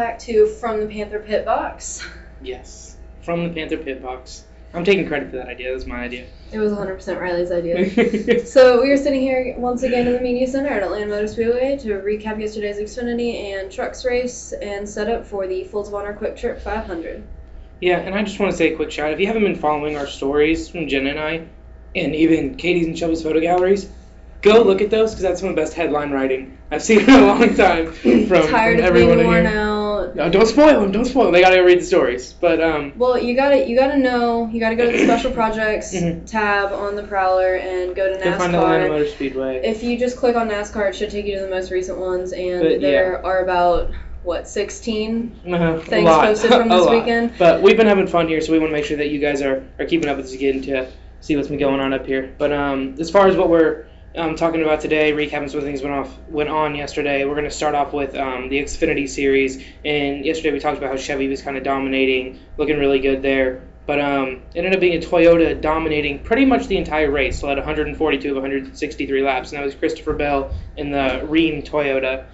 Everyone, back to From the Panther Pit Box. Yes, from the Panther Pit Box. I'm taking credit for that idea. That was my idea. It was 100% Rilee's idea. so we are sitting here once again in the media center at Atlanta Motor Speedway to recap yesterday's Xfinity and Trucks race and set up for the Folds of Honor QuikTrip 500. yeah, and I just want to say a quick shout. If you haven't been following our stories from Jen and I, and even Katie's and Shelby's photo galleries, go look at those because that's some of the best headline writing I've seen in a long time from, Tired from of being worn here. No, don't spoil them. Don't spoil them. They gotta go read the stories. But um, Well, you gotta you gotta know you gotta go to the special projects Mhm. tab on the Prowler and go to go find Atlanta NASCAR. Motor Speedway. If you just click on NASCAR, it should take you to the most recent ones, and But, there are about what 16 Uh, a things posted from this weekend. But we've been having fun here, so we want to make sure that you guys are, are keeping up with us again to see what's been going on up here. But um, as far as what we're um, talking about today, recapping some of the things went off went on yesterday. We're going to start off with um, the Xfinity series, and yesterday we talked about how Chevy was kind of dominating, looking really good there. But um, ended up being a Toyota dominating pretty much the entire race. Led 142 of 163 laps, and that was Christopher Bell in the Rheem Toyota.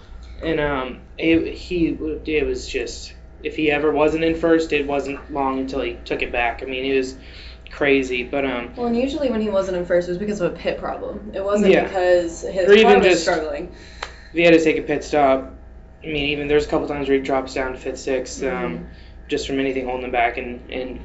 And um, it, he it was just if he ever wasn't in first, it wasn't long until he took it back. I mean, it was crazy. But um, Well, and usually when he wasn't in first, it was because of a pit problem. It wasn't Yeah. because his Or even car was just- struggling. if he had to take a pit stop, I mean, even there's a couple times where he drops down to fifth, 6th Mm-hmm. um, just from anything holding him back. And and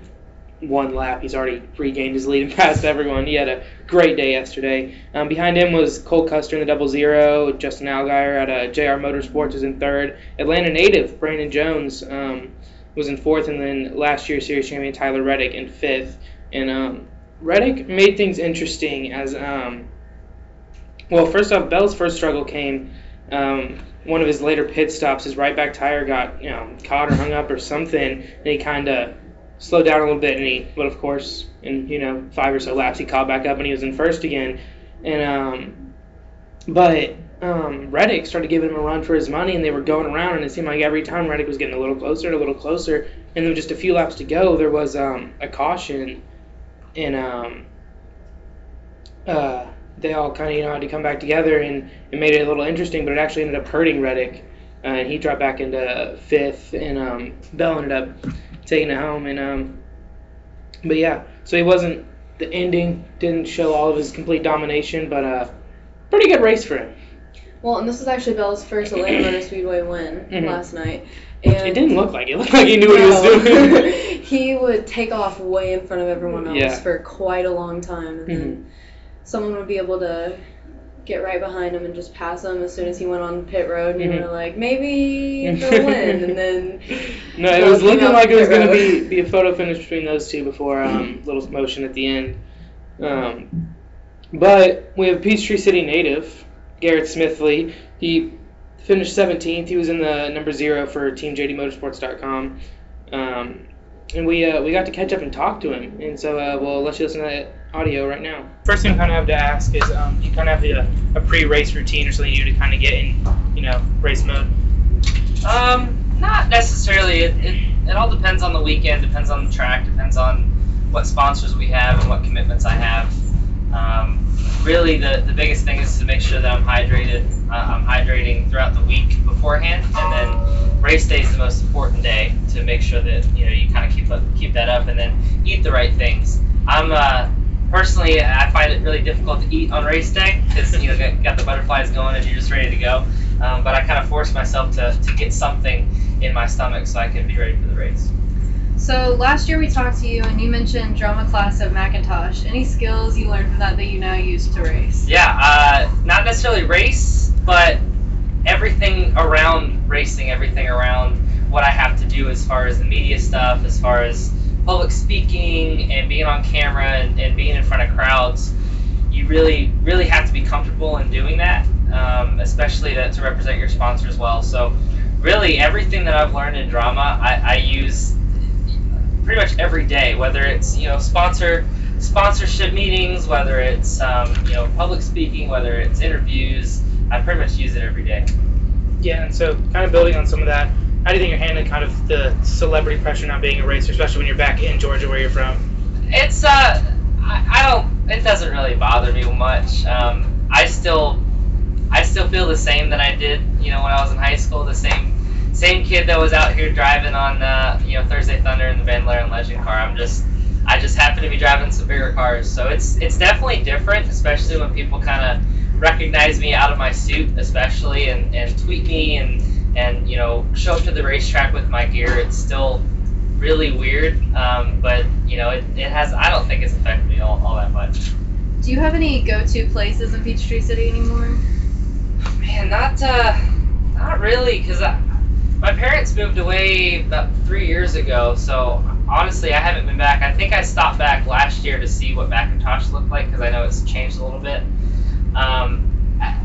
one lap, he's already regained his lead and passed everyone. He had a great day yesterday. Um, behind him was Cole Custer in the double zero. Justin Allgaier at uh, JR Motorsports was in third. Atlanta native Brandon Jones um, was in fourth, and then last year's series champion Tyler Reddick in fifth. And um, Reddick made things interesting as um, well. First off, Bell's first struggle came. Um, one of his later pit stops, his right back tire got you know caught or hung up or something, and he kind of slowed down a little bit. And he, but of course, in you know five or so laps, he caught back up and he was in first again. And um, but um, Reddick started giving him a run for his money, and they were going around, and it seemed like every time Reddick was getting a little closer and a little closer. And then just a few laps to go, there was um, a caution, and um, uh, they all kind of you know had to come back together, and it made it a little interesting. But it actually ended up hurting Reddick, uh, and he dropped back into fifth, and um, Bell ended up taking it home. And um, but yeah, so he wasn't the ending didn't show all of his complete domination, but uh, pretty good race for him. Well, and this was actually Bell's first Atlanta Motor Speedway win Mhm. last night. And It didn't look like it. It looked like he knew what he was doing. he would take off way in front of everyone else Yeah. for quite a long time, and then someone would be able to get right behind him and just pass him as soon as he went on pit road, and Mhm. you were like, maybe they'll win, and then no, it was looking like it was going to be, be a photo finish between those two before um, little motion at the end. Um, but we have Peachtree City native Garrett Smithley. He finished 17th. He was in the number zero for TeamJDMotorsports.com. Um, and we uh, we got to catch up and talk to him. And so uh, we'll let you listen to that audio right now. First thing I kind of have to ask is um, you kind of have the, a pre-race routine or something you do to kind of get in, you know, race mode. Um, not necessarily. It, it, it all depends on the weekend, depends on the track, depends on what sponsors we have and what commitments I have. Um, really, the, the biggest thing is to make sure that I'm hydrated. Uh, I'm hydrating throughout the week beforehand, and then race day is the most important day to make sure that you know you kind of keep up, keep that up, and then eat the right things. I'm uh, personally, I find it really difficult to eat on race day because you know got, the butterflies going and you're just ready to go. Um, but I kind of force myself to, to get something in my stomach so I can be ready for the race. So last year we talked to you and you mentioned drama class at McIntosh. Any skills you learned from that that you now use to race? Yeah, uh, not necessarily race, but everything around racing, everything around what I have to do as far as the media stuff, as far as public speaking and being on camera and, and being in front of crowds. You really, really have to be comfortable in doing that, um, especially to, to represent your sponsor as well. So, really, everything that I've learned in drama, I, I use pretty much every day, whether it's you know sponsor sponsorship meetings, whether it's um, you know public speaking, whether it's interviews. I pretty much use it every day. Yeah, and so kind of building on some of that, how do you think you're handling kind of the celebrity pressure not being a racer, especially when you're back in Georgia where you're from? It's uh, I, I don't. It doesn't really bother me much. Um, I still, I still feel the same that I did, you know, when I was in high school. The same same kid that was out here driving on uh, you know Thursday Thunder and the Van Leeuwen Legend car. I'm just I just happen to be driving some bigger cars, so it's it's definitely different, especially when people kind of recognize me out of my suit, especially and, and tweet me and and you know show up to the racetrack with my gear. It's still really weird, um, but you know it, it has. I don't think it's affected me all, all that much. Do you have any go-to places in Peachtree City anymore? Man, not uh, not really, because my parents moved away about three years ago. So honestly, I haven't been back. I think I stopped back last year to see what McIntosh looked like because I know it's changed a little bit. Um,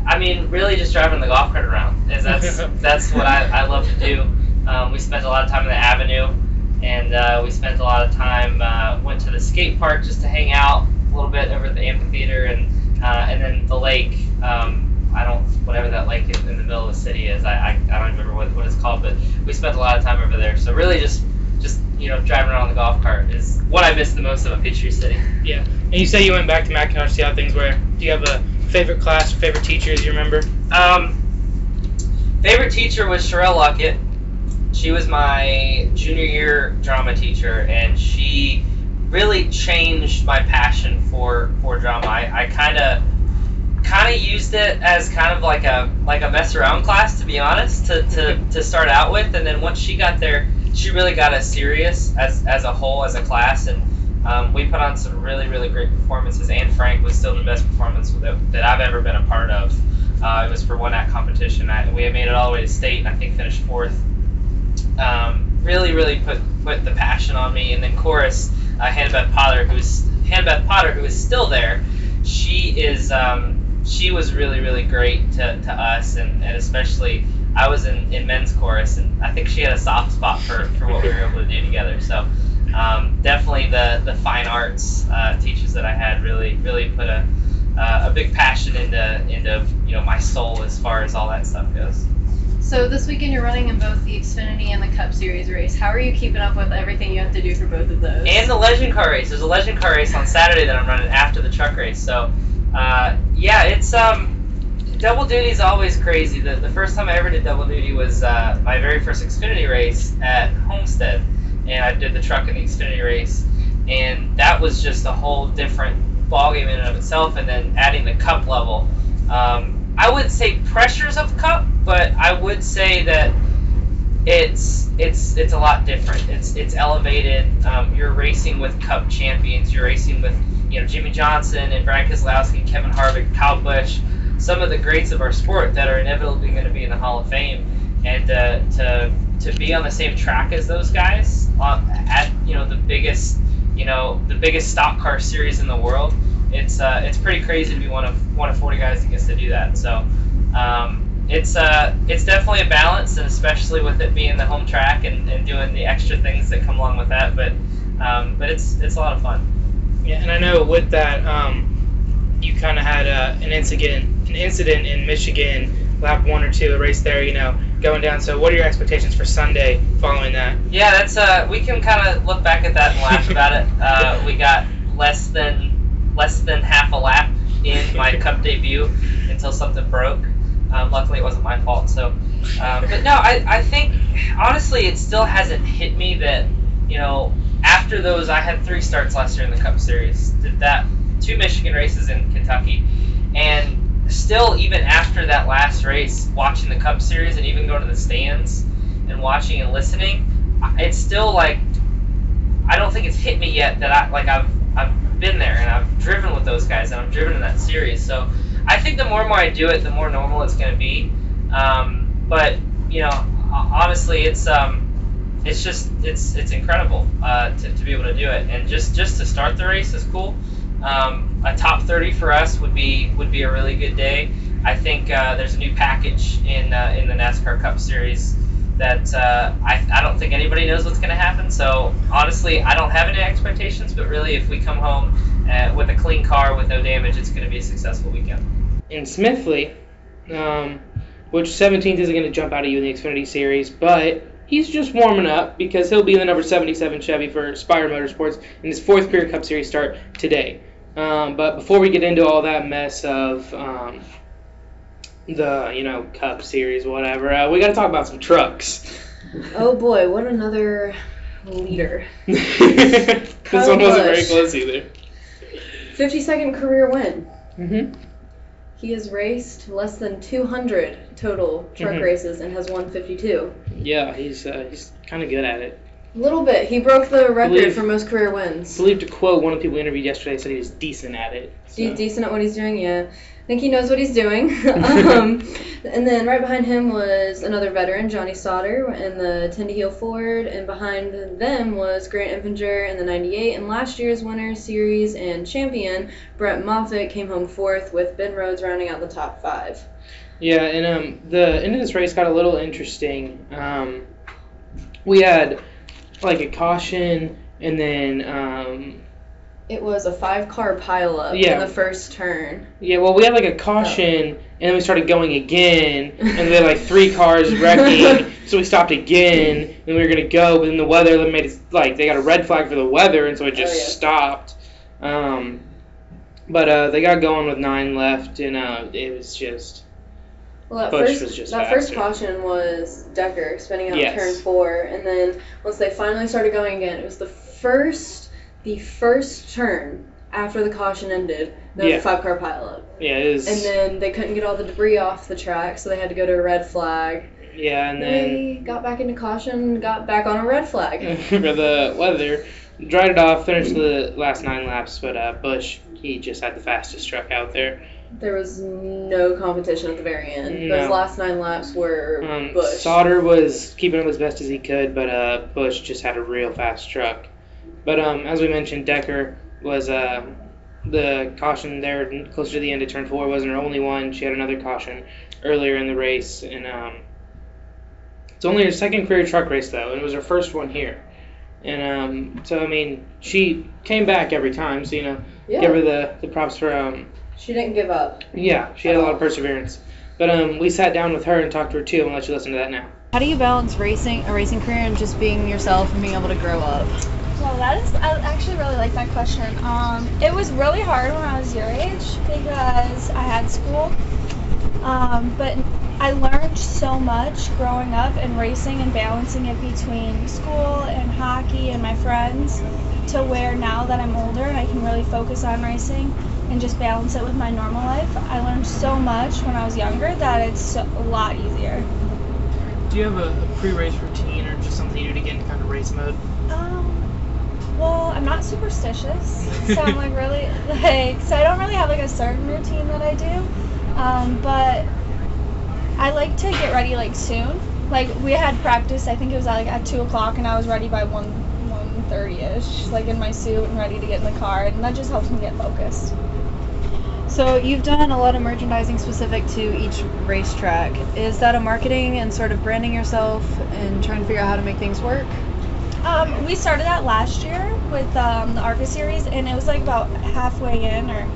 I, mean, really, just driving the golf cart around. Is that's that's what I, I love to do. Um, we spent a lot of time in the Avenue, and uh, we spent a lot of time. Uh, went to the skate park just to hang out a little bit over at the amphitheater, and uh, and then the lake. Um, I don't whatever that lake in, in the middle of the city is. I, I, I don't remember what, what it's called, but we spent a lot of time over there. So really, just just you know driving around on the golf cart is what I miss the most about Peachtree City. Yeah, and you say you went back to McIntosh to see how things were. Do you have a favorite class, favorite teachers you remember? Um, favorite teacher was Sherelle Lockett. She was my junior year drama teacher, and she really changed my passion for for drama. I, I kind of kind of used it as kind of like a like a mess around class to be honest to, to, to start out with. And then once she got there she really got us serious as, as a whole as a class. And um, we put on some really really great performances. And frank was still the best performance that, that i've ever been a part of. Uh, it was for one act competition. I, we made it all the way to state and i think finished fourth. Um, really really put put the passion on me. And then chorus uh, hannah potter who's hannah beth potter who is still there she is um, she was really really great to, to us and, and especially I was in, in men's chorus and I think she had a soft spot for, for what we were able to do together so um, definitely the, the fine arts uh, teachers that I had really really put a, uh, a big passion into into you know my soul as far as all that stuff goes. So this weekend you're running in both the Xfinity and the Cup Series race. How are you keeping up with everything you have to do for both of those? And the Legend Car race. There's a Legend Car race on Saturday that I'm running after the truck race. So uh, yeah, it's um, double duty is always crazy. The, the first time I ever did double duty was uh, my very first Xfinity race at Homestead, and I did the truck in the Xfinity race, and that was just a whole different ballgame in and of itself. And then adding the Cup level, um, I would say pressures of Cup, but I would say that it's it's it's a lot different. It's it's elevated. Um, you're racing with Cup champions. You're racing with you know Jimmie Johnson and Brad Keselowski, Kevin Harvick, Kyle Busch, some of the greats of our sport that are inevitably going to be in the Hall of Fame, and uh, to to be on the same track as those guys on, at you know the biggest you know the biggest stock car series in the world. It's uh, it's pretty crazy to be one of one of 40 guys that gets to do that. So. Um, it's uh, it's definitely a balance, and especially with it being the home track and, and doing the extra things that come along with that. But um, but it's it's a lot of fun. Yeah, and I know with that, um, you kind of had uh, an incident, an incident in Michigan, lap one or two, a race there, you know, going down. So, what are your expectations for Sunday following that? Yeah, that's uh, we can kind of look back at that and laugh about it. Uh, we got less than less than half a lap in my Cup debut until something broke. Um, luckily, it wasn't my fault. So, um, but no, I, I think honestly, it still hasn't hit me that you know after those, I had three starts last year in the Cup Series. Did that two Michigan races in Kentucky, and still, even after that last race, watching the Cup Series and even going to the stands and watching and listening, it's still like I don't think it's hit me yet that I like I've I've been there and I've driven with those guys and I've driven in that series. So I think the more and more I do it, the more normal it's going to be. Um, but you know, honestly, it's um, it's just it's it's incredible uh, to, to be able to do it. And just just to start the race is cool. Um, a top 30 for us would be would be a really good day. I think uh, there's a new package in uh, in the NASCAR Cup Series that uh, I, I don't think anybody knows what's going to happen. So honestly I don't have any expectations but really if we come home uh, with a clean car with no damage it's going to be a successful weekend. In Smithley um, which 17th isn't going to jump out at you in the Xfinity Series but he's just warming up because he'll be in the number 77 Chevy for Spire Motorsports in his fourth Career Cup Series start today. Um, but before we get into all that mess of um, the you know Cup Series, whatever, uh, we got to talk about some trucks. Oh boy, what another leader. this one wasn't very close either. 50 second career win. hmm He has raced less than 200 total truck Mhm. races and has won 52. Yeah, he's uh, he's kind of good at it. A little bit. He broke the record Believe- for most career I wins. believe to quote one of the people we interviewed yesterday said he was decent at it. So. decent at what he's doing, yeah. I think he knows what he's doing. um, and then right behind him was another veteran, Johnny Sauter, in the Tenda Heal Ford, and behind them was Grant Enfinger in the 98. And last year's winner, series, and champion, Brett Moffitt, came home fourth with Ben Rhodes rounding out the top five. Yeah, and um, the end of this race got a little interesting. Um, we had like a caution, and then um, It was a five car pileup Yeah. in the first turn. yeah, well, we had like a caution, and then we started going again, and then like three cars wrecking, so we stopped again, and we were gonna go, but then the weather made it like they got a red flag for the weather, and so it just Oh, yeah. stopped. Um, but uh, they got going with nine left, and uh, it was just Well, that Busch first was just that first caution was Decker spinning out Yes. turn four, and then once they finally started going again, it was the first the first turn after the caution ended. There was Yeah. a five car pileup, yeah, it was and then they couldn't get all the debris off the track, so they had to go to a red flag. yeah, and then. They got back into caution, got back on a red flag. for the weather. Dried it off, finished the last nine laps, but uh, Busch, he just had the fastest truck out there. There was no competition at the very end. No. Those last nine laps were Um, Busch. Sauter was keeping up as best as he could, but uh, Busch just had a real fast truck. But um, as we mentioned, Decker was uh, the caution there closer to the end of turn four wasn't her only one. She had another caution earlier in the race, and um, it's only her second career truck race though, and it was her first one here. And um, so I mean, she came back every time, so you know, yeah, give her the, the props for um, she didn't give up. yeah, she had a lot of perseverance. But um, we sat down with her and talked to her too. I'm let you listen to that now. How do you balance racing, a racing career, and just being yourself and being able to grow up? Well, that is, I actually really like that question. Um, it was really hard when I was your age because I had school. Um, but I learned so much growing up and racing and balancing it between school and hockey and my friends to where now that I'm older and I can really focus on racing and just balance it with my normal life. I learned so much when I was younger that it's a lot easier. Do you have a, a pre-race routine or just something you do to get into kind of race mode? Um, well, I'm not superstitious, so I'm like really like so I don't really have like a certain routine that I do, um, but I like to get ready like soon. Like we had practice, I think it was like at two o'clock, and I was ready by one one thirty ish, like in my suit and ready to get in the car, and that just helps me get focused. So you've done a lot of merchandising specific to each racetrack. Is that a marketing and sort of branding yourself and trying to figure out how to make things work? Um, we started that last year with um, the ARCA series, and it was like about halfway in, or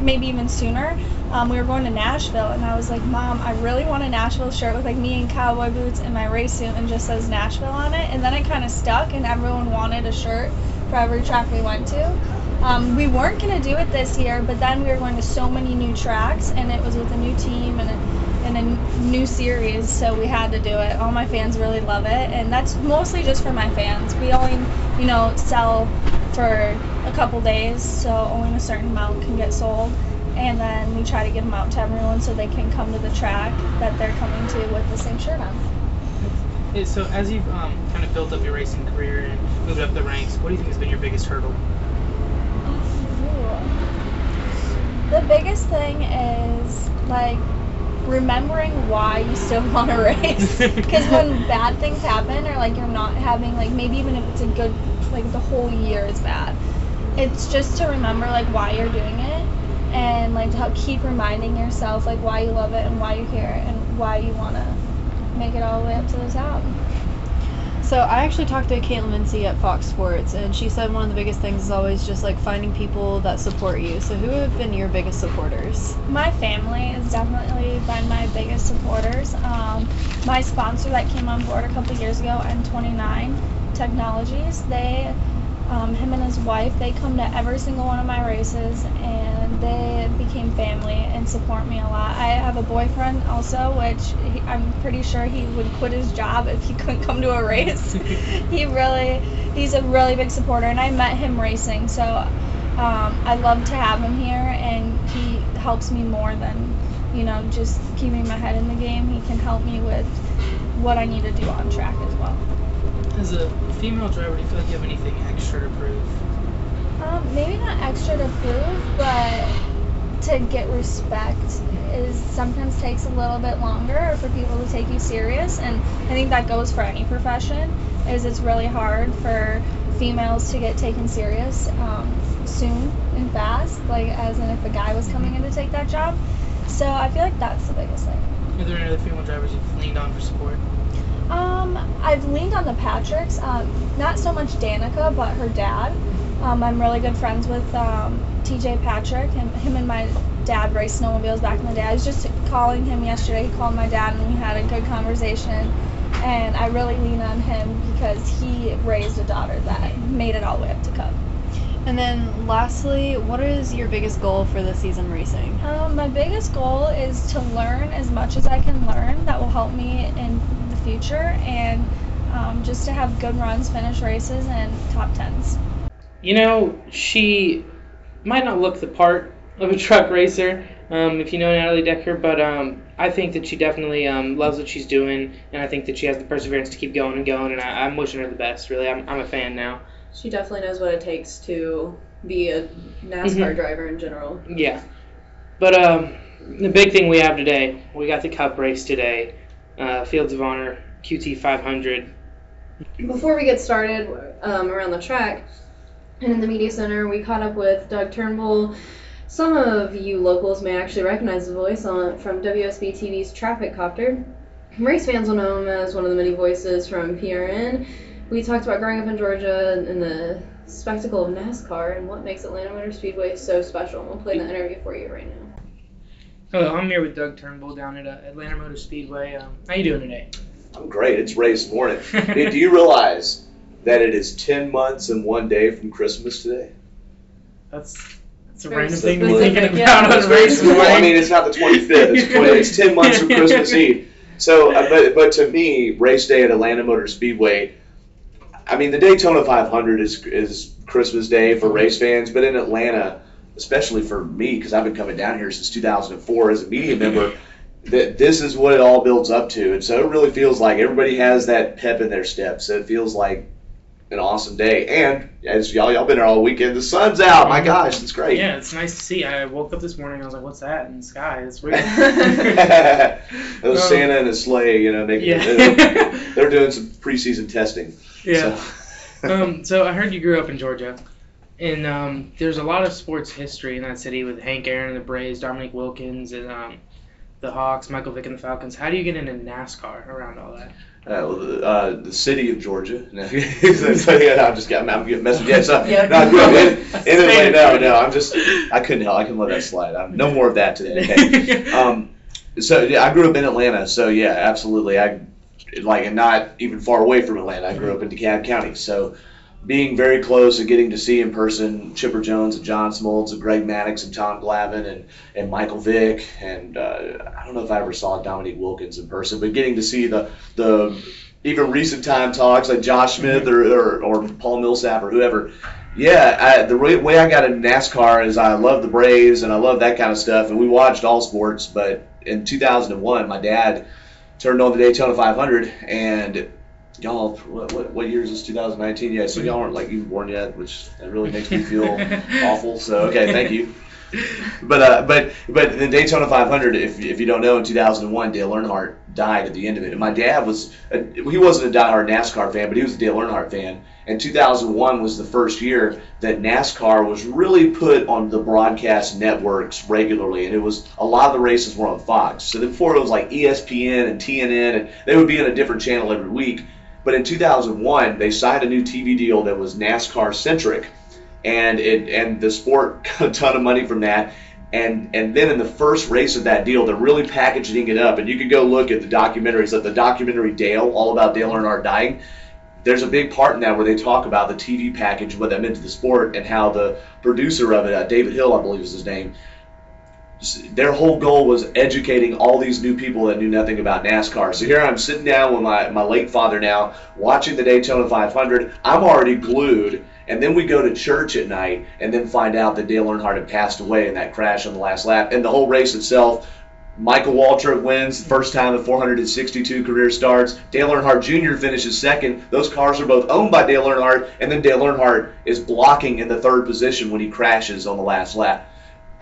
maybe even sooner. Um, we were going to Nashville, and I was like, "Mom, I really want a Nashville shirt with like me in cowboy boots and my race suit, and just says Nashville on it." And then it kind of stuck, and everyone wanted a shirt for every track we went to. Um, we weren't gonna do it this year, but then we were going to so many new tracks, and it was with a new team and a, and a new series, so we had to do it. All my fans really love it, and that's mostly just for my fans. We only, you know, sell for a couple days, so only a certain amount can get sold, and then we try to get them out to everyone so they can come to the track that they're coming to with the same shirt on. So as you've um, kind of built up your racing career and moved up the ranks, what do you think has been your biggest hurdle? The biggest thing is like remembering why you still want to race. Because when bad things happen, or like you're not having like maybe even if it's a good like the whole year is bad, it's just to remember like why you're doing it and like to help keep reminding yourself like why you love it and why you're here and why you want to make it all the way up to the top. So I actually talked to Kaitlyn Vincie at Fox Sports, and she said one of the biggest things is always just like finding people that support you. So who have been your biggest supporters? My family has definitely been my biggest supporters. Um, my sponsor that came on board a couple years ago, N29 Technologies, they Um, him and his wife, they come to every single one of my races, and they became family and support me a lot. I have a boyfriend also, which he, I'm pretty sure he would quit his job if he couldn't come to a race. he really, he's a really big supporter, and I met him racing, so um, I love to have him here, and he helps me more than, you know, just keeping my head in the game. He can help me with what I need to do on track as well. As a female driver, do you feel like you have anything extra to prove? Um, maybe not extra to prove, but to get respect is sometimes takes a little bit longer for people to take you serious, and I think that goes for any profession. Is it's really hard for females to get taken serious um, soon and fast, like as in if a guy was coming in to take that job. So I feel like that's the biggest thing. Are there any other female drivers you've leaned on for support? Um, I've leaned on the Patricks. Um, not so much Danica, but her dad. Um, I'm really good friends with um, TJ Patrick, and him and my dad raced snowmobiles back in the day. I was just calling him yesterday. He called my dad, and we had a good conversation. And I really lean on him because he raised a daughter that made it all the way up to Cup. And then lastly, what is your biggest goal for the season racing? Um, my biggest goal is to learn as much as I can learn that will help me in future and um, just to have good runs, finish races, and top tens. You know, she might not look the part of a truck racer, um, if you know Natalie Decker, but um, I think that she definitely um, loves what she's doing, and I think that she has the perseverance to keep going and going, and I, I'm wishing her the best, really. I'm, I'm a fan now. She definitely knows what it takes to be a NASCAR Mhm. driver in general. Yeah. But um, the big thing we have today, we got the Cup race today, uh, Fields of Honor QT 500. Before we get started um, around the track and in the media center, we caught up with Doug Turnbull. Some of you locals may actually recognize the voice on from WSB TV's Traffic Copter. Race fans will know him as one of the many voices from PRN. We talked about growing up in Georgia and the spectacle of NASCAR and what makes Atlanta Motor Speedway so special. We'll play the interview for you right now. Hello, I'm here with Doug Turnbull down at uh, Atlanta Motor Speedway. Um, how you doing today? I'm great. It's race morning. Hey, do you realize that it is 10 months and one day from Christmas today? That's that's a Very random thing to be specific, thinking yeah. about That's on race cool. I mean, it's not the 25th. It's, 20, it's 10 months from Christmas Eve. So, uh, but, but to me, race day at Atlanta Motor Speedway, I mean, the Daytona 500 is, is Christmas Day for race fans, but in Atlanta, especially for me, because I've been coming down here since 2004 as a media member, that this is what it all builds up to. And so it really feels like everybody has that pep in their step. So it feels like an awesome day. And as y'all, y'all been there all weekend, the sun's out. My gosh, it's great. Yeah, it's nice to see. I woke up this morning. I was like, "What's that in the sky? It's weird." Those Um, Santa and his sleigh, you know, making yeah. they're doing some preseason testing. yeah. So. um, so I heard you grew up in Georgia, and um, there's a lot of sports history in that city with Hank Aaron and the Braves, Dominique Wilkins, and um, the Hawks, Michael Vick and the Falcons. How do you get into NASCAR around all that? Uh, well, the, uh, the city of Georgia. No, so, yeah, I'm just I'm, I'm getting messaged. Yeah, so, Yeah. no, I grew up in, in Atlanta. No, no, I'm just I couldn't help. I can let that slide. I'm, no more of that today. Okay. Um, so yeah, I grew up in Atlanta. So yeah, absolutely. I like and not even far away from Atlanta. I grew up in DeKalb County. So being very close and getting to see in person Chipper Jones and John Smoltz and Greg Maddux and Tom Glavine and, and Michael Vick and uh, I don't know if I ever saw Dominique Wilkins in person, but getting to see the the even recent time talks like Josh Smith or, or, or Paul Millsap or whoever. Yeah, I, the way, way I got into NASCAR is I love the Braves and I love that kind of stuff, and we watched all sports. But in 2001, my dad turned on the Daytona 500, and y'all, what, what, what year is this? 2019? Yeah, so y'all aren't like even born yet, which that really makes me feel awful. So okay, thank you. But uh, but but the Daytona 500, if, if you don't know, in 2001, Dale Earnhardt died at the end of it. And my dad was a, he wasn't a diehard NASCAR fan, but he was a Dale Earnhardt fan. And 2001 was the first year that NASCAR was really put on the broadcast networks regularly, and it was a lot of the races were on Fox. So before it was like ESPN and TNN, and they would be on a different channel every week. But in 2001, they signed a new TV deal that was NASCAR centric and it and the sport got a ton of money from that. And and then in the first race of that deal, they're really packaging it up. And you could go look at the documentaries, like the documentary Dale, all about Dale Earnhardt dying. there's a big part in that where they talk about the TV package, what that meant to the sport, and how the producer of it, uh, David Hill, I believe is his name, their whole goal was educating all these new people that knew nothing about NASCAR. So here I'm sitting down with my, my late father now, watching the Daytona 500. I'm already glued. And then we go to church at night and then find out that Dale Earnhardt had passed away in that crash on the last lap. And the whole race itself, Michael Waltrip wins, first time in 462 career starts. Dale Earnhardt Jr. finishes second. Those cars are both owned by Dale Earnhardt, and then Dale Earnhardt is blocking in the third position when he crashes on the last lap.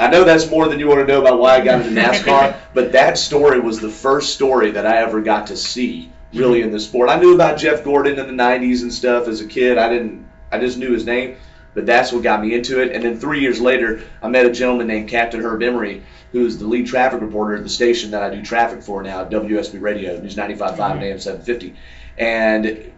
I know that's more than you want to know about why I got into NASCAR, but that story was the first story that I ever got to see really in the sport. I knew about Jeff Gordon in the 90s and stuff as a kid. I didn't I just knew his name, but that's what got me into it. And then 3 years later, I met a gentleman named Captain Herb Emory, who's the lead traffic reporter at the station that I do traffic for now, WSB Radio, News 95.5 and AM 750. And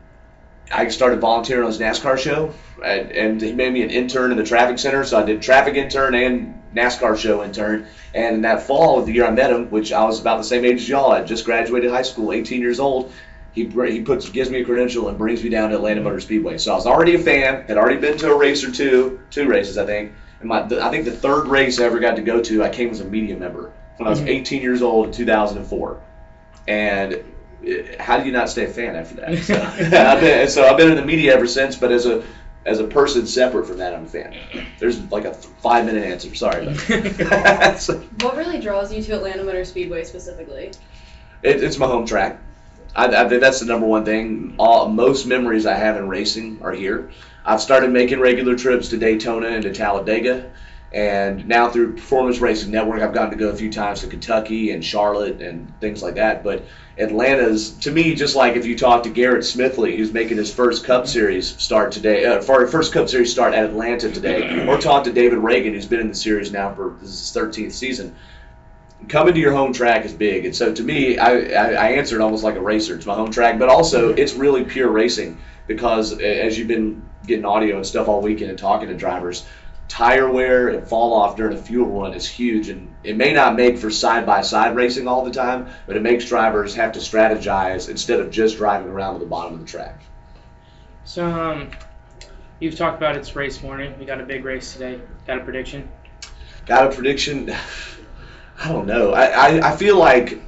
I started volunteering on his NASCAR show, and, and he made me an intern in the traffic center. So I did traffic intern and NASCAR show intern. And in that fall of the year I met him, which I was about the same age as y'all, I just graduated high school, 18 years old. He he puts gives me a credential and brings me down to Atlanta Motor Speedway. So I was already a fan, had already been to a race or two, two races I think. And my the, I think the third race I ever got to go to, I came as a media member when I was Mhm. 18 years old in 2004. And how do you not stay a fan after that? So, I've been, so I've been in the media ever since, but as a as a person separate from that, I'm a fan. There's like a five minute answer. Sorry. About so, What really draws you to Atlanta Motor Speedway specifically? it, it's my home track. I, I think that's the number one thing. All most memories I have in racing are here. I've started making regular trips to Daytona and to Talladega, and now through Performance Racing Network, I've gotten to go a few times to Kentucky and Charlotte and things like that. But Atlanta's to me just like if you talk to Garrett Smithley, who's making his first Cup Series start today, uh, first Cup Series start at Atlanta today, or talk to David Ragan, who's been in the series now for this is his 13th season coming to your home track is big. And so to me, I, I, I answered almost like a racer. It's my home track, but also it's really pure racing because as you've been getting audio and stuff all weekend and talking to drivers, tire wear and fall off during a fuel run is huge. And it may not make for side by side racing all the time, but it makes drivers have to strategize instead of just driving around to the bottom of the track. So, um, you've talked about it's race morning. We got a big race today. Got a prediction? Got a prediction? I don't know. I, I, I feel like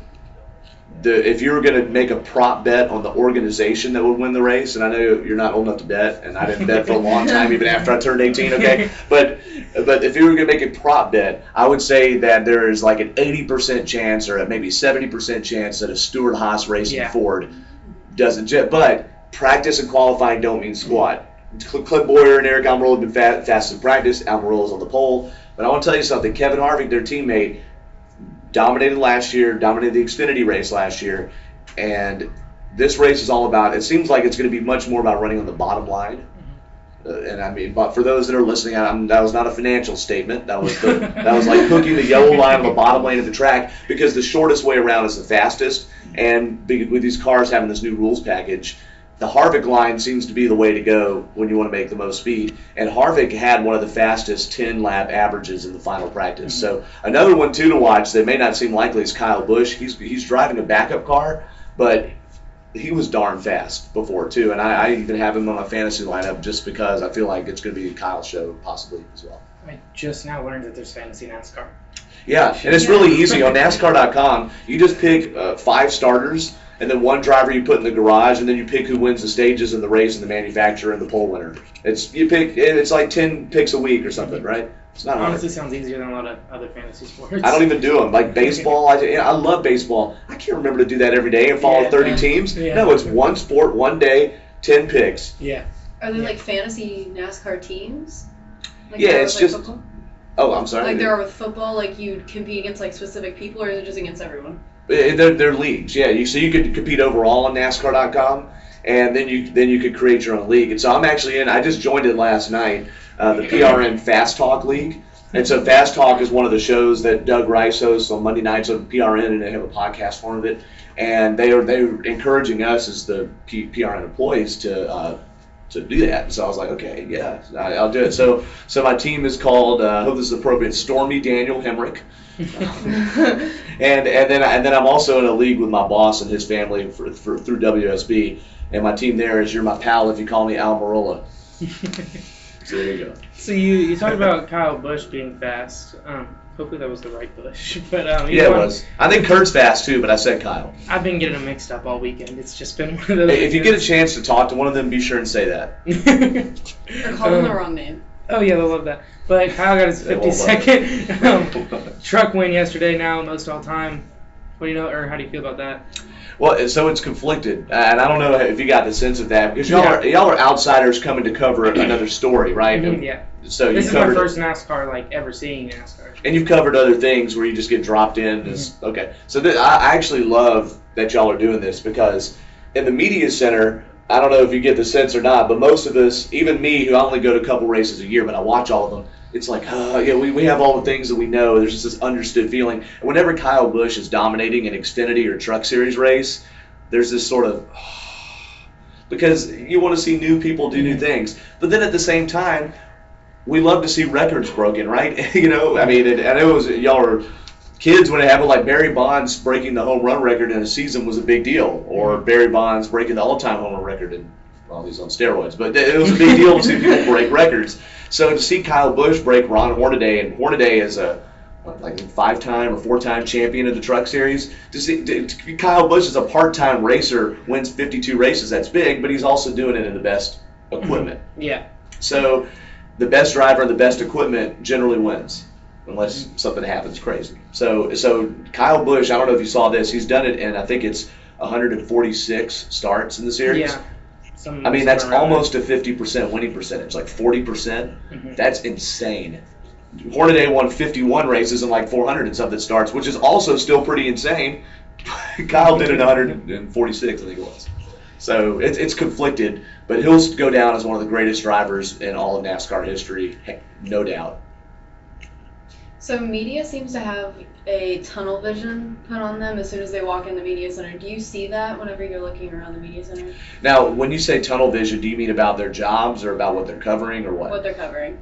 the if you were going to make a prop bet on the organization that would win the race, and I know you're not old enough to bet, and I didn't bet for a long time, even after I turned 18. Okay, but but if you were going to make a prop bet, I would say that there is like an 80% chance or maybe 70% chance that a Stewart-Haas Racing Yeah. Ford doesn't jet. But practice and qualifying don't mean squat. Cl- Clint Bowyer and Eric Almirola have been fa- fast in practice. Almirola's on the pole. But I want to tell you something. Kevin Harvick, their teammate, dominated last year, dominated the Xfinity race last year, and this race is all about. It seems like it's going to be much more about running on the bottom line. Uh, and I mean, but for those that are listening, I'm, that was not a financial statement. That was the, that was like hooking the yellow line on the bottom lane of the track because the shortest way around is the fastest. And be- with these cars having this new rules package, the Harvick line seems to be the way to go when you want to make the most speed. And Harvick had one of the fastest 10 lap averages in the final practice. So another one too to watch that may not seem likely is Kyle Busch. He's he's driving a backup car, but he was darn fast before too. And I, I even have him on my fantasy lineup just because I feel like it's going to be a Kyle show possibly as well. I just now learned that there's fantasy NASCAR. Yeah, and it's really easy on NASCAR.com. You just pick uh, five starters, and then one driver you put in the garage, and then you pick who wins the stages in the race, and the manufacturer and the pole winner. It's you pick. It's like ten picks a week or something, right? It's not hard. Honestly, sounds easier than a lot of other fantasy sports. I don't even do them. Like baseball, I, I love baseball. I can't remember to do that every day and follow Yeah, 30 no. teams. Yeah. No, it's one sport, one day, 10 picks. Yeah. Are there Yeah. like fantasy NASCAR teams? Like Yeah, it's with, just- football? Oh, I'm sorry. like there are with football. Like you compete against like specific people, or is it just against everyone? Eh, They're, they're leagues, yeah. You so you could compete overall on NASCAR.com, and then you then you could create your own league. And so I'm actually in. I just joined it last night, uh, the PRN Fast Talk League. And so Fast Talk is one of the shows that Doug Rice hosts on Monday nights on PRN, and they have a podcast form of it. And they are they're encouraging us as the P, PRN employees to. Uh, to do that, so I was like, okay, yeah, I, I'll do it. So, so my team is called. Uh, I hope this is appropriate. Stormy Daniel Hemric, and and then and then I'm also in a league with my boss and his family for, for through WSB, and my team there is you're my pal if you call me Al Marola. So there you go. So you you talked about Kyle Busch being fast. Um, hopefully that was the right Busch, but um, Yeah, it one- was. I think Kurt's fast too, but I said Kyle. I've been getting them mixed up all weekend. It's just been one of those. Hey, if you get a chance to talk to one of them, be sure and say that. Or call them the Um, wrong name. Oh yeah, they'll love that. But Kyle got his They 50 won't love second um, truck win yesterday. Now most of all time. What do you know, or how do you feel about that? Well, so it's conflicted, and I don't know if you got the sense of that because y'all Yeah. are y'all are outsiders coming to cover another story, right? Mhm, yeah, So this is my first NASCAR like ever seeing NASCAR. and you've covered other things where you just get dropped in. Mm-hmm. Okay, so th- I I actually love that y'all are doing this because in the media center, I don't know if you get the sense or not, but most of us, even me, who I only go to a couple races a year, but I watch all of them. It's like, uh, yeah, we, we have all the things that we know. There's just this understood feeling. And whenever Kyle Busch is dominating an Xfinity or Truck Series race, there's this sort of because you want to see new people do new things. But then at the same time, we love to see records broken, right? you know, I mean, and I know it was y'all were kids when it happened, like Barry Bonds breaking the home run record in a season was a big deal, or mm-hmm. Barry Bonds breaking the all-time home run record in well, he's on steroids, but it was a big deal to see people break records. So to see Kyle Busch break Ron Hornaday, and Hornaday is a what, like five-time or four-time champion of the Truck Series. To see to, to- Kyle Busch is a part-time racer, wins 52 races. That's big, but he's also doing it in the best mm-hmm. equipment. Yeah, So the best driver and the best equipment generally wins, unless something happens crazy. So so Kyle Busch, I don't know if you saw this. He's done it in I think it's 146 starts in the series. yeah. Some, I mean that's almost a 50% winning percentage, like 40%. Mhm. That's insane. Hornaday won 51 races and like 400 and something starts, which is also still pretty insane. Kyle did it 146, I think it was. So it's, it's conflicted, but he'll go down as one of the greatest drivers in all of NASCAR history, no doubt. So media seems to have a tunnel vision put on them as soon as they walk in the media center. Do you see that whenever you're looking around the media center? Now, when you say tunnel vision, do you mean about their jobs or about what they're covering or what? What they're covering?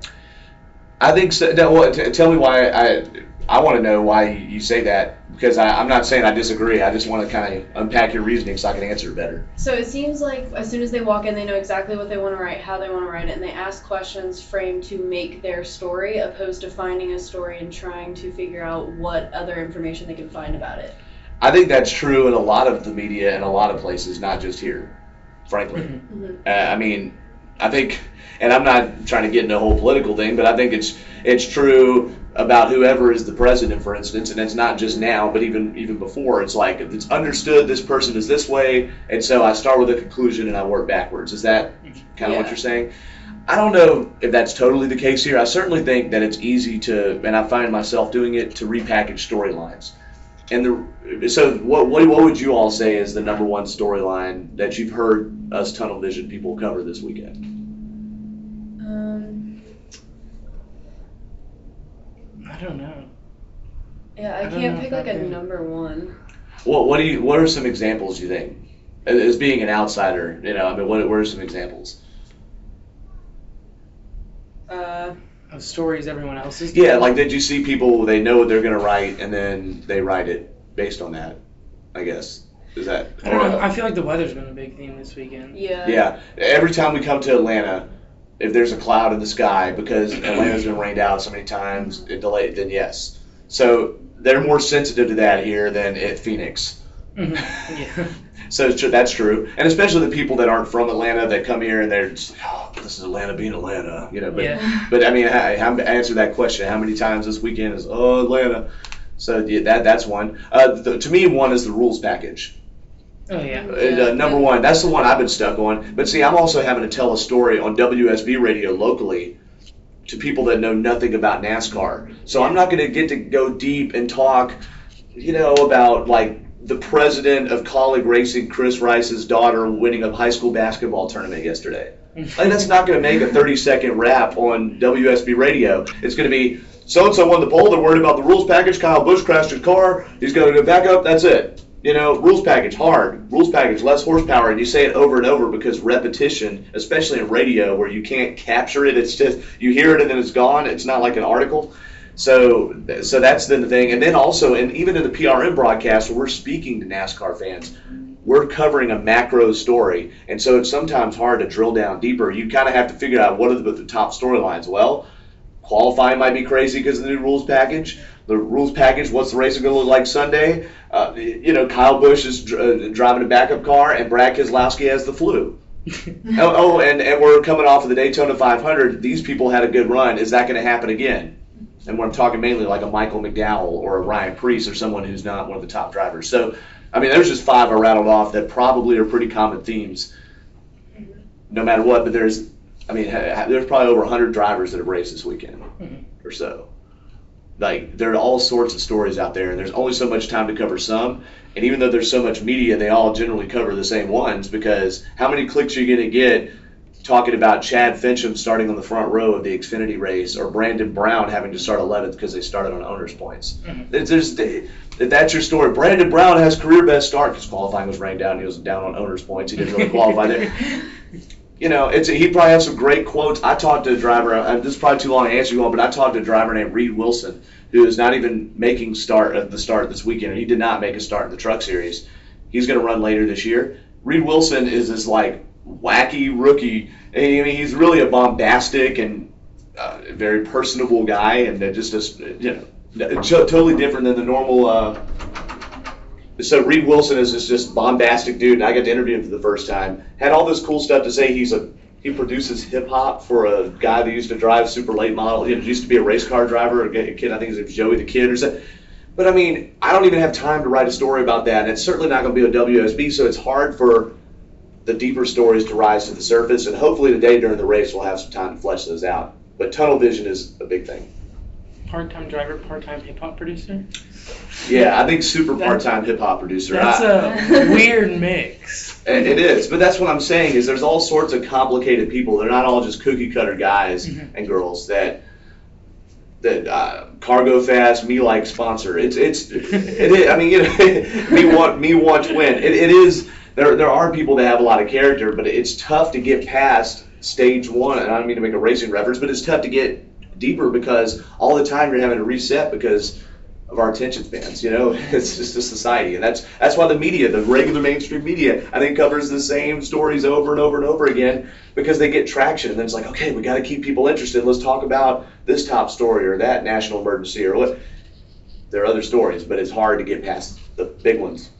I think so. No, well, t- tell me why. I I want to know why you say that because I, I'm not saying I disagree. I just want to kind of unpack your reasoning so I can answer it better. So it seems like as soon as they walk in, they know exactly what they want to write, how they want to write it, and they ask questions framed to make their story, opposed to finding a story and trying to figure out what other information they can find about it. I think that's true in a lot of the media and a lot of places, not just here, frankly. Mhm. Uh, I mean, I think, and I'm not trying to get into a whole political thing, but I think it's it's true about whoever is the president, for instance, and it's not just now, but even even before. It's like it's understood this person is this way, and so I start with a conclusion and I work backwards. Is that kind of what you're saying? I don't know if that's totally the case here. I certainly think that it's easy to, and I find myself doing it to repackage storylines. And the so what, what what would you all say is the number one storyline that you've heard us tunnel vision people cover this weekend? Um, I don't know. yeah, I I can't pick like a can. number one. What what do you what are some examples you think? As as being an outsider, you know, I mean, what what are some examples? Uh, Of stories everyone else is. Yeah, like did you see people they know what they're gonna write and then they write it based on that? I guess is that. I don't know. I feel like the weather's been a big theme this weekend. yeah. Yeah, every time we come to Atlanta, if there's a cloud in the sky because Atlanta's been rained out so many times, it delayed. Then yes, so they're more sensitive to that here than at Phoenix. Mhm. Yeah. So that's true, and especially the people that aren't from Atlanta that come here and they're just like, oh, this is Atlanta being Atlanta, you know. But Yeah. but I mean, I, I answer that question. How many times this weekend is oh Atlanta? So yeah, that that's one. Uh, the, to me, one is the rules package. Oh yeah. Uh, uh, number one, that's the one I've been stuck on. But see, I'm also having to tell a story on WSB radio locally to people that know nothing about NASCAR. So I'm not going to get to go deep and talk, you know, about like the president of Kaulig Racing, Chris Rice's daughter, winning a high school basketball tournament yesterday. Like that's not going to make a 30 second rap on WSB radio. It's going to be so and so won the pole. They're worried about the rules package. Kyle Busch crashed his car. He's going to go back up. That's it. You know, rules package hard. Rules package less horsepower, and you say it over and over because repetition, especially in radio where you can't capture it. It's just you hear it and then it's gone. It's not like an article. So, so that's then the thing. And then also, and even in the PRN broadcast we're speaking to NASCAR fans, we're covering a macro story, and so it's sometimes hard to drill down deeper. You kind of have to figure out what are the, the top storylines. Well, qualifying might be crazy because of the new rules package. The rules package, what's the race going to look like Sunday? Uh, you know, Kyle Busch is dr- uh, driving a backup car, and Brad Keselowski has the flu. oh, oh, and, and we're coming off of the Daytona 500. These people had a good run. Is that going to happen again? And when I'm talking mainly like a Michael McDowell or a Ryan Preece or someone who's not one of the top drivers. So, I mean, there's just five I rattled off that probably are pretty common themes, no matter what. But there's, I mean, there's probably over 100 drivers that have raced this weekend Mhm. or so. Like, there are all sorts of stories out there, and there's only so much time to cover some. And even though there's so much media, they all generally cover the same ones because how many clicks are you going to get talking about Chad Finchum starting on the front row of the Xfinity race or Brandon Brown having to start 11th because they started on owner's points? Mhm. There's, there's, that's your story. Brandon Brown has career best start because qualifying was rained down he was down on owner's points. He didn't really qualify there. You know, it's a, he probably has some great quotes. I talked to a driver. Uh, this is probably too long to answer you all, but I talked to a driver named Reed Wilson who is not even making start at the start this weekend. He did not make a start in the Truck Series. He's going to run later this year. Reed Wilson is this like wacky rookie. I mean, he's really a bombastic and uh, very personable guy, and just a, you know, totally different than the normal. Uh, so Reed Wilson is this just bombastic dude, and I got to interview him for the first time. Had all this cool stuff to say. He's a he produces hip hop for a guy that used to drive super late model. He used to be a race car driver. A kid, I think name was Joey the Kid or something. But I mean, I don't even have time to write a story about that, and it's certainly not going to be a WSB. So it's hard for the deeper stories to rise to the surface, and hopefully today during the race we'll have some time to flesh those out. But tunnel vision is a big thing. Part-time driver, part-time hip hop producer. Yeah, I think super part-time hip hop producer. That's I- a weird mix. It it is, but that's what I'm saying is there's all sorts of complicated people. They're not all just cookie cutter guys Mhm. and girls that that uh, cargo fast me like sponsor. It's it's it is. I mean, you know, me want me want to win. It, it is. There there are people that have a lot of character, but it's tough to get past stage one. And I don't mean to make a racing reference, but it's tough to get deeper because all the time you're having to reset because of our attention spans. You know, it's just a society, and that's that's why the media, the regular mainstream media, I think covers the same stories over and over and over again because they get traction. And then it's like, okay, we got to keep people interested. Let's talk about this top story or that national emergency or what. There are other stories, but it's hard to get past the big ones.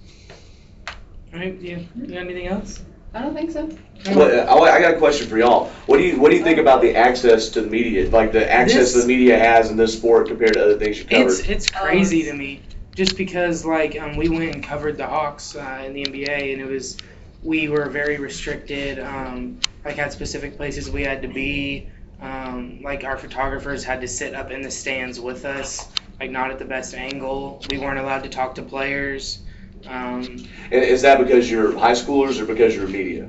All right, you, you got anything else? I don't think so. What, I I got a question for y'all. What do you what do you think about the access to the media, like the access This- the media has in this sport compared to other things you covered? It's it's crazy to me, just because like um, we went and covered the Hawks uh, in the NBA, and it was we were very restricted. Um, like had specific places we had to be. Um, like our photographers had to sit up in the stands with us, like not at the best angle. We weren't allowed to talk to players. Um, And is that because you're high schoolers or because you're media?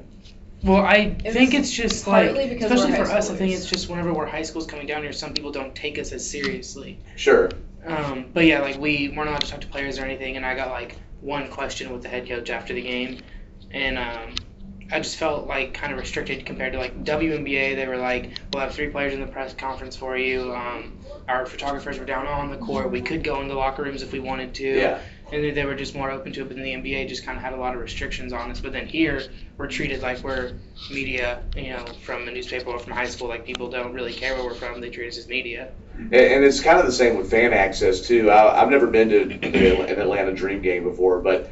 well, I It think it's just like, especially for us, I think it's just whenever we're high schools coming down here, some people don't take us as seriously. Sure. Um, but yeah, like we weren't allowed to talk to players or anything, and I got like one question with the head coach after the game, and um, I just felt like kind of restricted compared to like WNBA. They were like, "We'll have three players in the press conference for you." Um, our photographers were down on the court. We could go in the locker rooms if we wanted to. Yeah. And they were just more open to it. But then the NBA just kind of had a lot of restrictions on us. But then here, we're treated like we're media, you know, from a newspaper or from high school. Like people don't really care where we're from. They treat us as media. And, it's kind of the same with fan access too. I, I've never been to an Atlanta Dream game before, but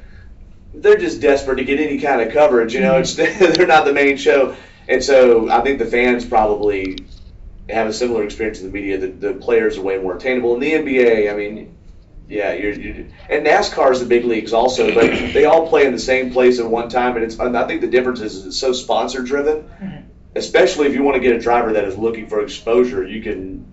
they're just desperate to get any kind of coverage. You know, it's they're not the main show, and so I think the fans probably have a similar experience in the media. The, the players are way more attainable. In the NBA, I mean, yeah, you're, you're and NASCAR is the big leagues also, but they all play in the same place at one time, and it's and I think the difference is it's so sponsor driven. Mhm. Especially if you want to get a driver that is looking for exposure, you can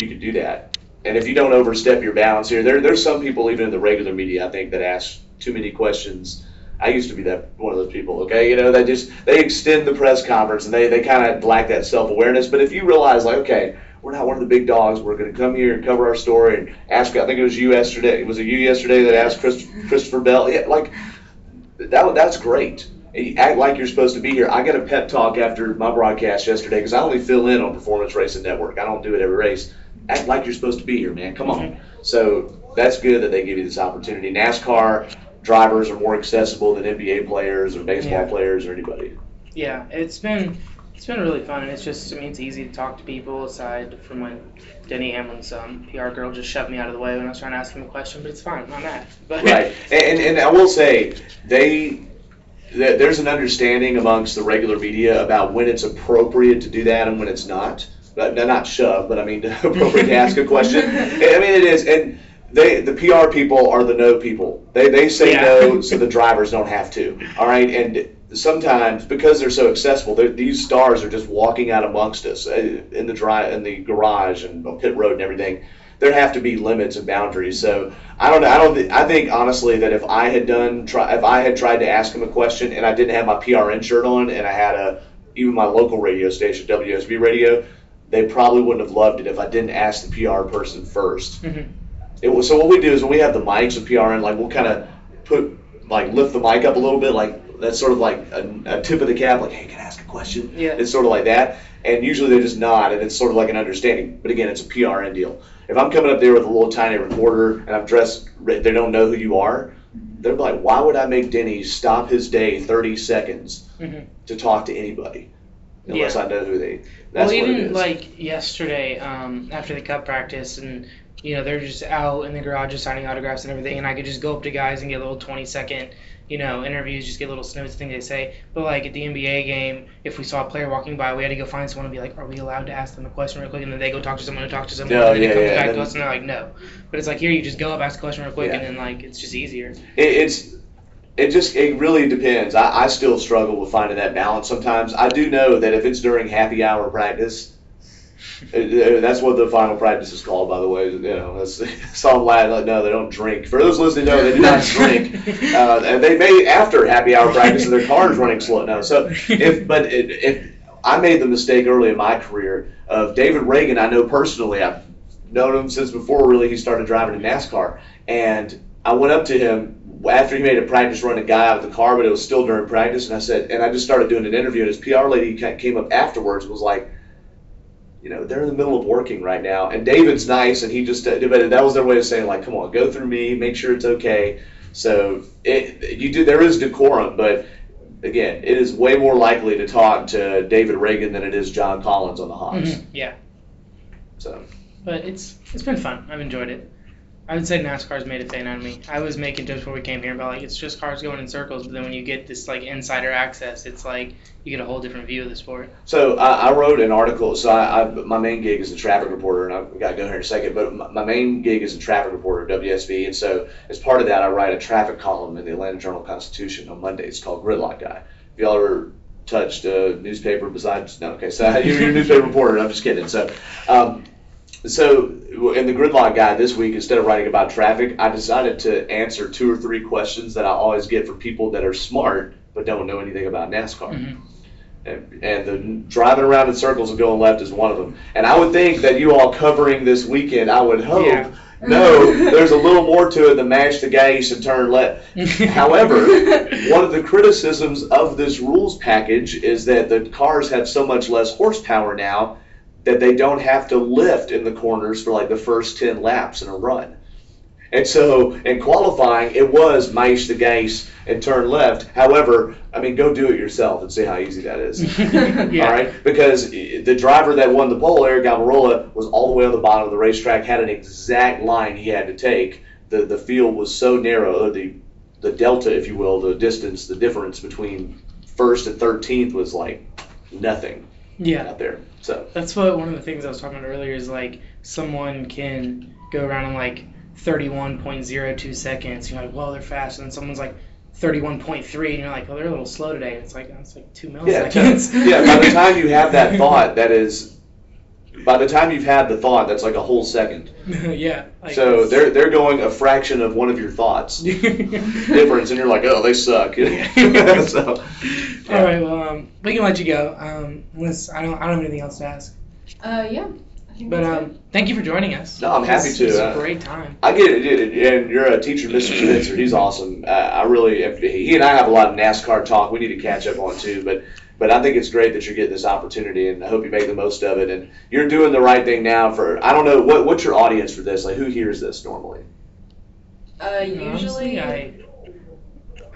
you can do that. And if you don't overstep your bounds here, there there's some people even in the regular media I think that ask too many questions. I used to be that one of those people, okay? You know, they just they extend the press conference and they, they kind of lack that self awareness. But if you realize like, okay, we're not one of the big dogs, we're going to come here and cover our story and ask. I think it was you yesterday. It Was it you yesterday that asked Chris, Christopher Bell? Yeah, like that. That's great. You act like you're supposed to be here. I got a pep talk after my broadcast yesterday because I only fill in on Performance Racing Network. I don't do it every race. Act like you're supposed to be here, man. Come on. So that's good that they give you this opportunity. NASCAR, drivers are more accessible than NBA players or baseball Yeah. players or anybody. Yeah, it's been it's been really fun, and it's just I mean it's easy to talk to people aside from when Denny Hamlin's um, PR girl just shoved me out of the way when I was trying to ask him a question, but it's fine, I'm not mad. But Right, and, and I will say they. There's an understanding amongst the regular media about when it's appropriate to do that and when it's not. But not shove, but I mean appropriate to ask a question. I mean it is, and they the PR people are the no people. They they say Yeah. no so the drivers don't have to. All right, and sometimes because they're so accessible, they're, these stars are just walking out amongst us uh, in the dry in the garage and pit road and everything. There have to be limits and boundaries. So I don't know. I don't. thi- I think honestly that if I had done try if I had tried to ask him a question and I didn't have my PRN shirt on and I had a even my local radio station WSB radio, they probably wouldn't have loved it if I didn't ask the PR person first. Mhm. It was so what we do is when we have the mics with PRN, like we'll kind of put like lift the mic up a little bit, like that's sort of like a, a tip of the cap, like hey, can I ask a question? Yeah. It's sort of like that, and usually they just nod, and it's sort of like an understanding. But again, it's a PRN deal. If I'm coming up there with a little tiny recorder and I'm dressed, they don't know who you are. They're like, why would I make Denny stop his day 30 seconds Mhm. to talk to anybody unless Yeah. I know who they? well, That's what it even like yesterday, um, after the cup practice, and you know they're just out in the garage just signing autographs and everything, and I could just go up to guys and get a little twenty second, you know, interviews, just get little snippets of things they say. But like at the NBA game, if we saw a player walking by, we had to go find someone and be like, "Are we allowed to ask them a question real quick?" And then they go talk to someone who talk to someone, No, and then yeah, it comes yeah, back then- to us, and they're like, "No." But it's like here, you just go up, ask a question real quick, Yeah. and then like it's just easier. It, it's it just it really depends. I, I still struggle with finding that balance sometimes. I do know that if it's during happy hour practice, uh, that's what the final practice is called, by the way. You know, that's some lad. Like, no, they don't drink. For those listening, no, they do not drink. Uh, and they may after happy hour practice, and their car is running slow. No, so if but it, if I made the mistake early in my career of David Ragan, I know personally. I've known him since before really he started driving in NASCAR, and I went up to him after he made a practice run a guy out of the car, but it was still during practice, and I said, and I just started doing an interview, and his PR lady came up afterwards and was like, you know, they're in the middle of working right now, and David's nice, and he just, uh, but that was their way of saying like, come on, go through me, make sure it's okay. So it, you do, there is decorum, but again, it is way more likely to talk to David Ragan than it is John Collins on the Hawks. Mhm, Yeah. So But it's it's been fun. I've enjoyed it. I would say NASCAR's made a thing of me. I was making jokes before we came here about like it's just cars going in circles, but then when you get this like insider access, it's like you get a whole different view of the sport. So I, I wrote an article. So I, I, my main gig is a traffic reporter, and I've got to go here in a second. But my, my main gig is a traffic reporter at WSB, and so as part of that, I write a traffic column in the Atlanta Journal Constitution on Monday. It's called Gridlock Guy. If y'all ever touched a newspaper besides no, okay, so you're a newspaper reporter. I'm just kidding. So. Um, so in the Gridlock Guy this week, instead of writing about traffic, I decided to answer two or three questions that I always get from people that are smart but don't know anything about NASCAR. Mhm. And, and the driving around in circles and going left is one of them. And I would think that you all covering this weekend, I would hope, Yeah. no, there's a little more to it than mash the gas and turn left. However, one of the criticisms of this rules package is that the cars have so much less horsepower now that they don't have to lift in the corners for like the first 10 laps in a run. And so in qualifying, it was mash the gas and turn left. However, I mean, go do it yourself and see how easy that is. yeah. All right, because eh, the driver that won the pole, Aric Almirola, was all the way on the bottom of the racetrack, had an exact line he had to take. The the field was so narrow, the the delta, if you will, the distance, the difference between first and thirteenth was like nothing Yeah. out there. So That's what one of the things I was talking about earlier is like someone can go around in like 31.02 seconds. You're like, well, they're fast, and then someone's like 31.3, and you're like, well, they're a little slow today. And it's like that's like two milliseconds. yeah, yeah. By the time you have that thought, that is. By the time you've had the thought, that's like a whole second. yeah. Like So it's- they're they're going a fraction of one of your thoughts difference, and you're like, oh, they suck. so, All right. Well, um, we can let you go. Um, unless I don't, I don't have anything else to ask. Uh, yeah. But um, thank you for joining us. No, I'm happy to, It's uh, a great time. I get it, and you're a teacher, Mr. Spencer. He's awesome. Uh, I really, he and I have a lot of NASCAR talk. We need to catch up on too, but. But I think it's great that you're getting this opportunity, and I hope you make the most of it. And you're doing the right thing now. For I don't know what what's your audience for this. Like, who hears this normally? Uh, Honestly, usually, I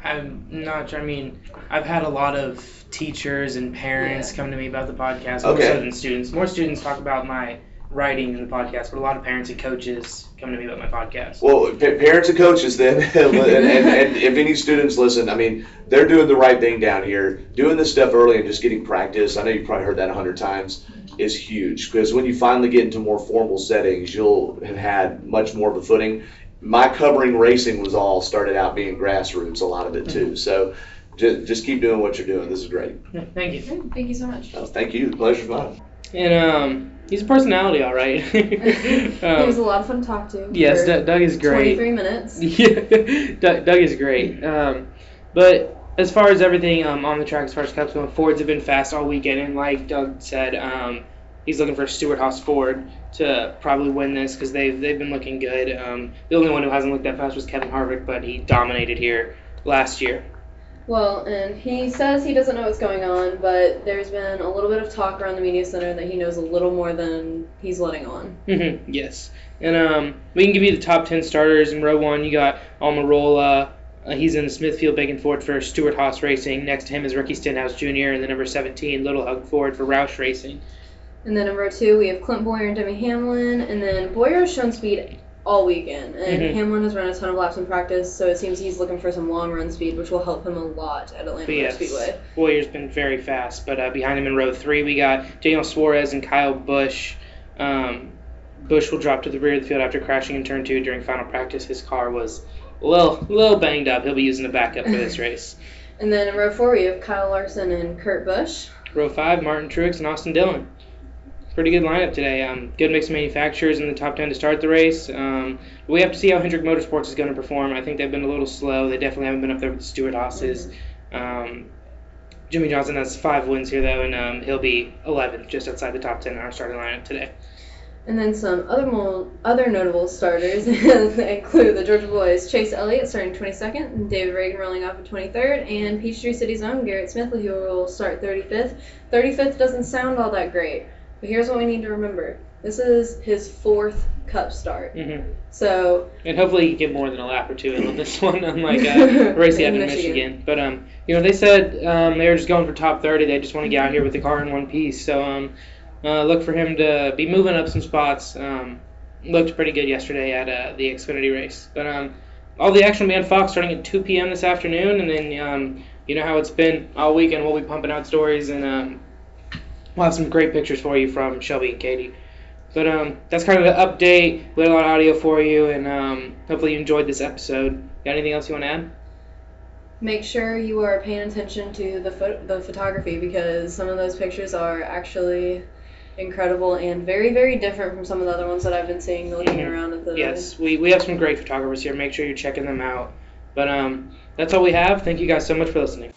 I'm not sure. I mean, I've had a lot of teachers and parents Yeah. come to me about the podcast more Okay. so than students. More students talk about my writing in the podcast, but a lot of parents and coaches come to me about my podcast. Well, pa- parents and coaches then, and, and, and if any students listen, I mean, they're doing the right thing down here. Doing this stuff early and just getting practice, I know you've probably heard that a hundred times, is huge. Because when you finally get into more formal settings, you'll have had much more of a footing. My covering racing was all started out being grassroots, a lot of it too. So just, just keep doing what you're doing. This is great. Thank you. Thank you so much. Uh, thank you. The pleasure's mine. And um, he's a personality, all right. he was um, a lot of fun to talk to. yes, for Doug, is great. 23 minutes. Yeah, Doug, Doug is great. Um, but as far as everything um, on the track, as far as cups going, Fords have been fast all weekend, and like Doug said, um, he's looking for Stewart-Haas Ford to probably win this because they've they've been looking good. Um, the only one who hasn't looked that fast was Kevin Harvick, but he dominated here last year. Well, and he says he doesn't know what's going on, but there's been a little bit of talk around the media center that he knows a little more than he's letting on. Mm-hmm. yes, and um, we can give you the top ten starters in row one. You got Almirola. Uh, he's in the Smithfield Bacon Ford for Stewart-Haas Racing. Next to him is Ricky Stenhouse Jr. and the number 17 Little Hug Ford for Roush Racing. And then in row two, we have Clint Bowyer and Denny Hamlin, and then Bowyer's shown speed all weekend, and Mhm. Hamlin has run a ton of laps in practice, so it seems he's looking for some long run speed, which will help him a lot at Atlanta yes, Speedway. Bowyer's been very fast, but uh, behind him in row three, we got Daniel Suarez and Kyle Busch. Um, Busch will drop to the rear of the field after crashing in turn two during final practice. His car was a little, little banged up. He'll be using a backup for this race. And then in row four, we have Kyle Larson and Kurt Busch. Row five, Martin Truex and Austin Dillon. Pretty good lineup today. Um, good mix of manufacturers in the top 10 to start the race. Um, we have to see how Hendrick Motorsports is going to perform. I think they've been a little slow. They definitely haven't been up there with the Stewart Hosses. Um, Jimmie Johnson has five wins here, though, and um, he'll be 11th, just outside the top 10 in our starting lineup today. And then some other mo- other notable starters include the Georgia boys Chase Elliott starting 22nd, and David Ragan rolling off at 23rd, and Peachtree City's own Garrett Smithley, who will start 35th. 35th doesn't sound all that great, but here's what we need to remember: this is his fourth Cup start, hmm so And hopefully, he get more than a lap or two in on this one, unlike uh, race he had In in Michigan. Michigan. But um, you know, they said um, they were just going for top 30. They just want to get out here with the car in one piece. So um, uh, look for him to be moving up some spots. Um, looked pretty good yesterday at uh, the Xfinity race. But um, all the action will be on Fox starting at 2 p.m. this afternoon, and then um, you know how it's been all weekend. We'll be pumping out stories, and um, we'll have some great pictures for you from Shelby and Katie. But um, that's kind of the update. We had a lot of audio for you, and um, hopefully you enjoyed this episode. Got anything else you want to add? make sure you are paying attention to the pho- the photography because some of those pictures are actually incredible and very very different from some of the other ones that I've been seeing looking Mhm. around at the Yes, we, we have some great photographers here. Make sure you're checking them out. But um, that's all we have. Thank you guys so much for listening.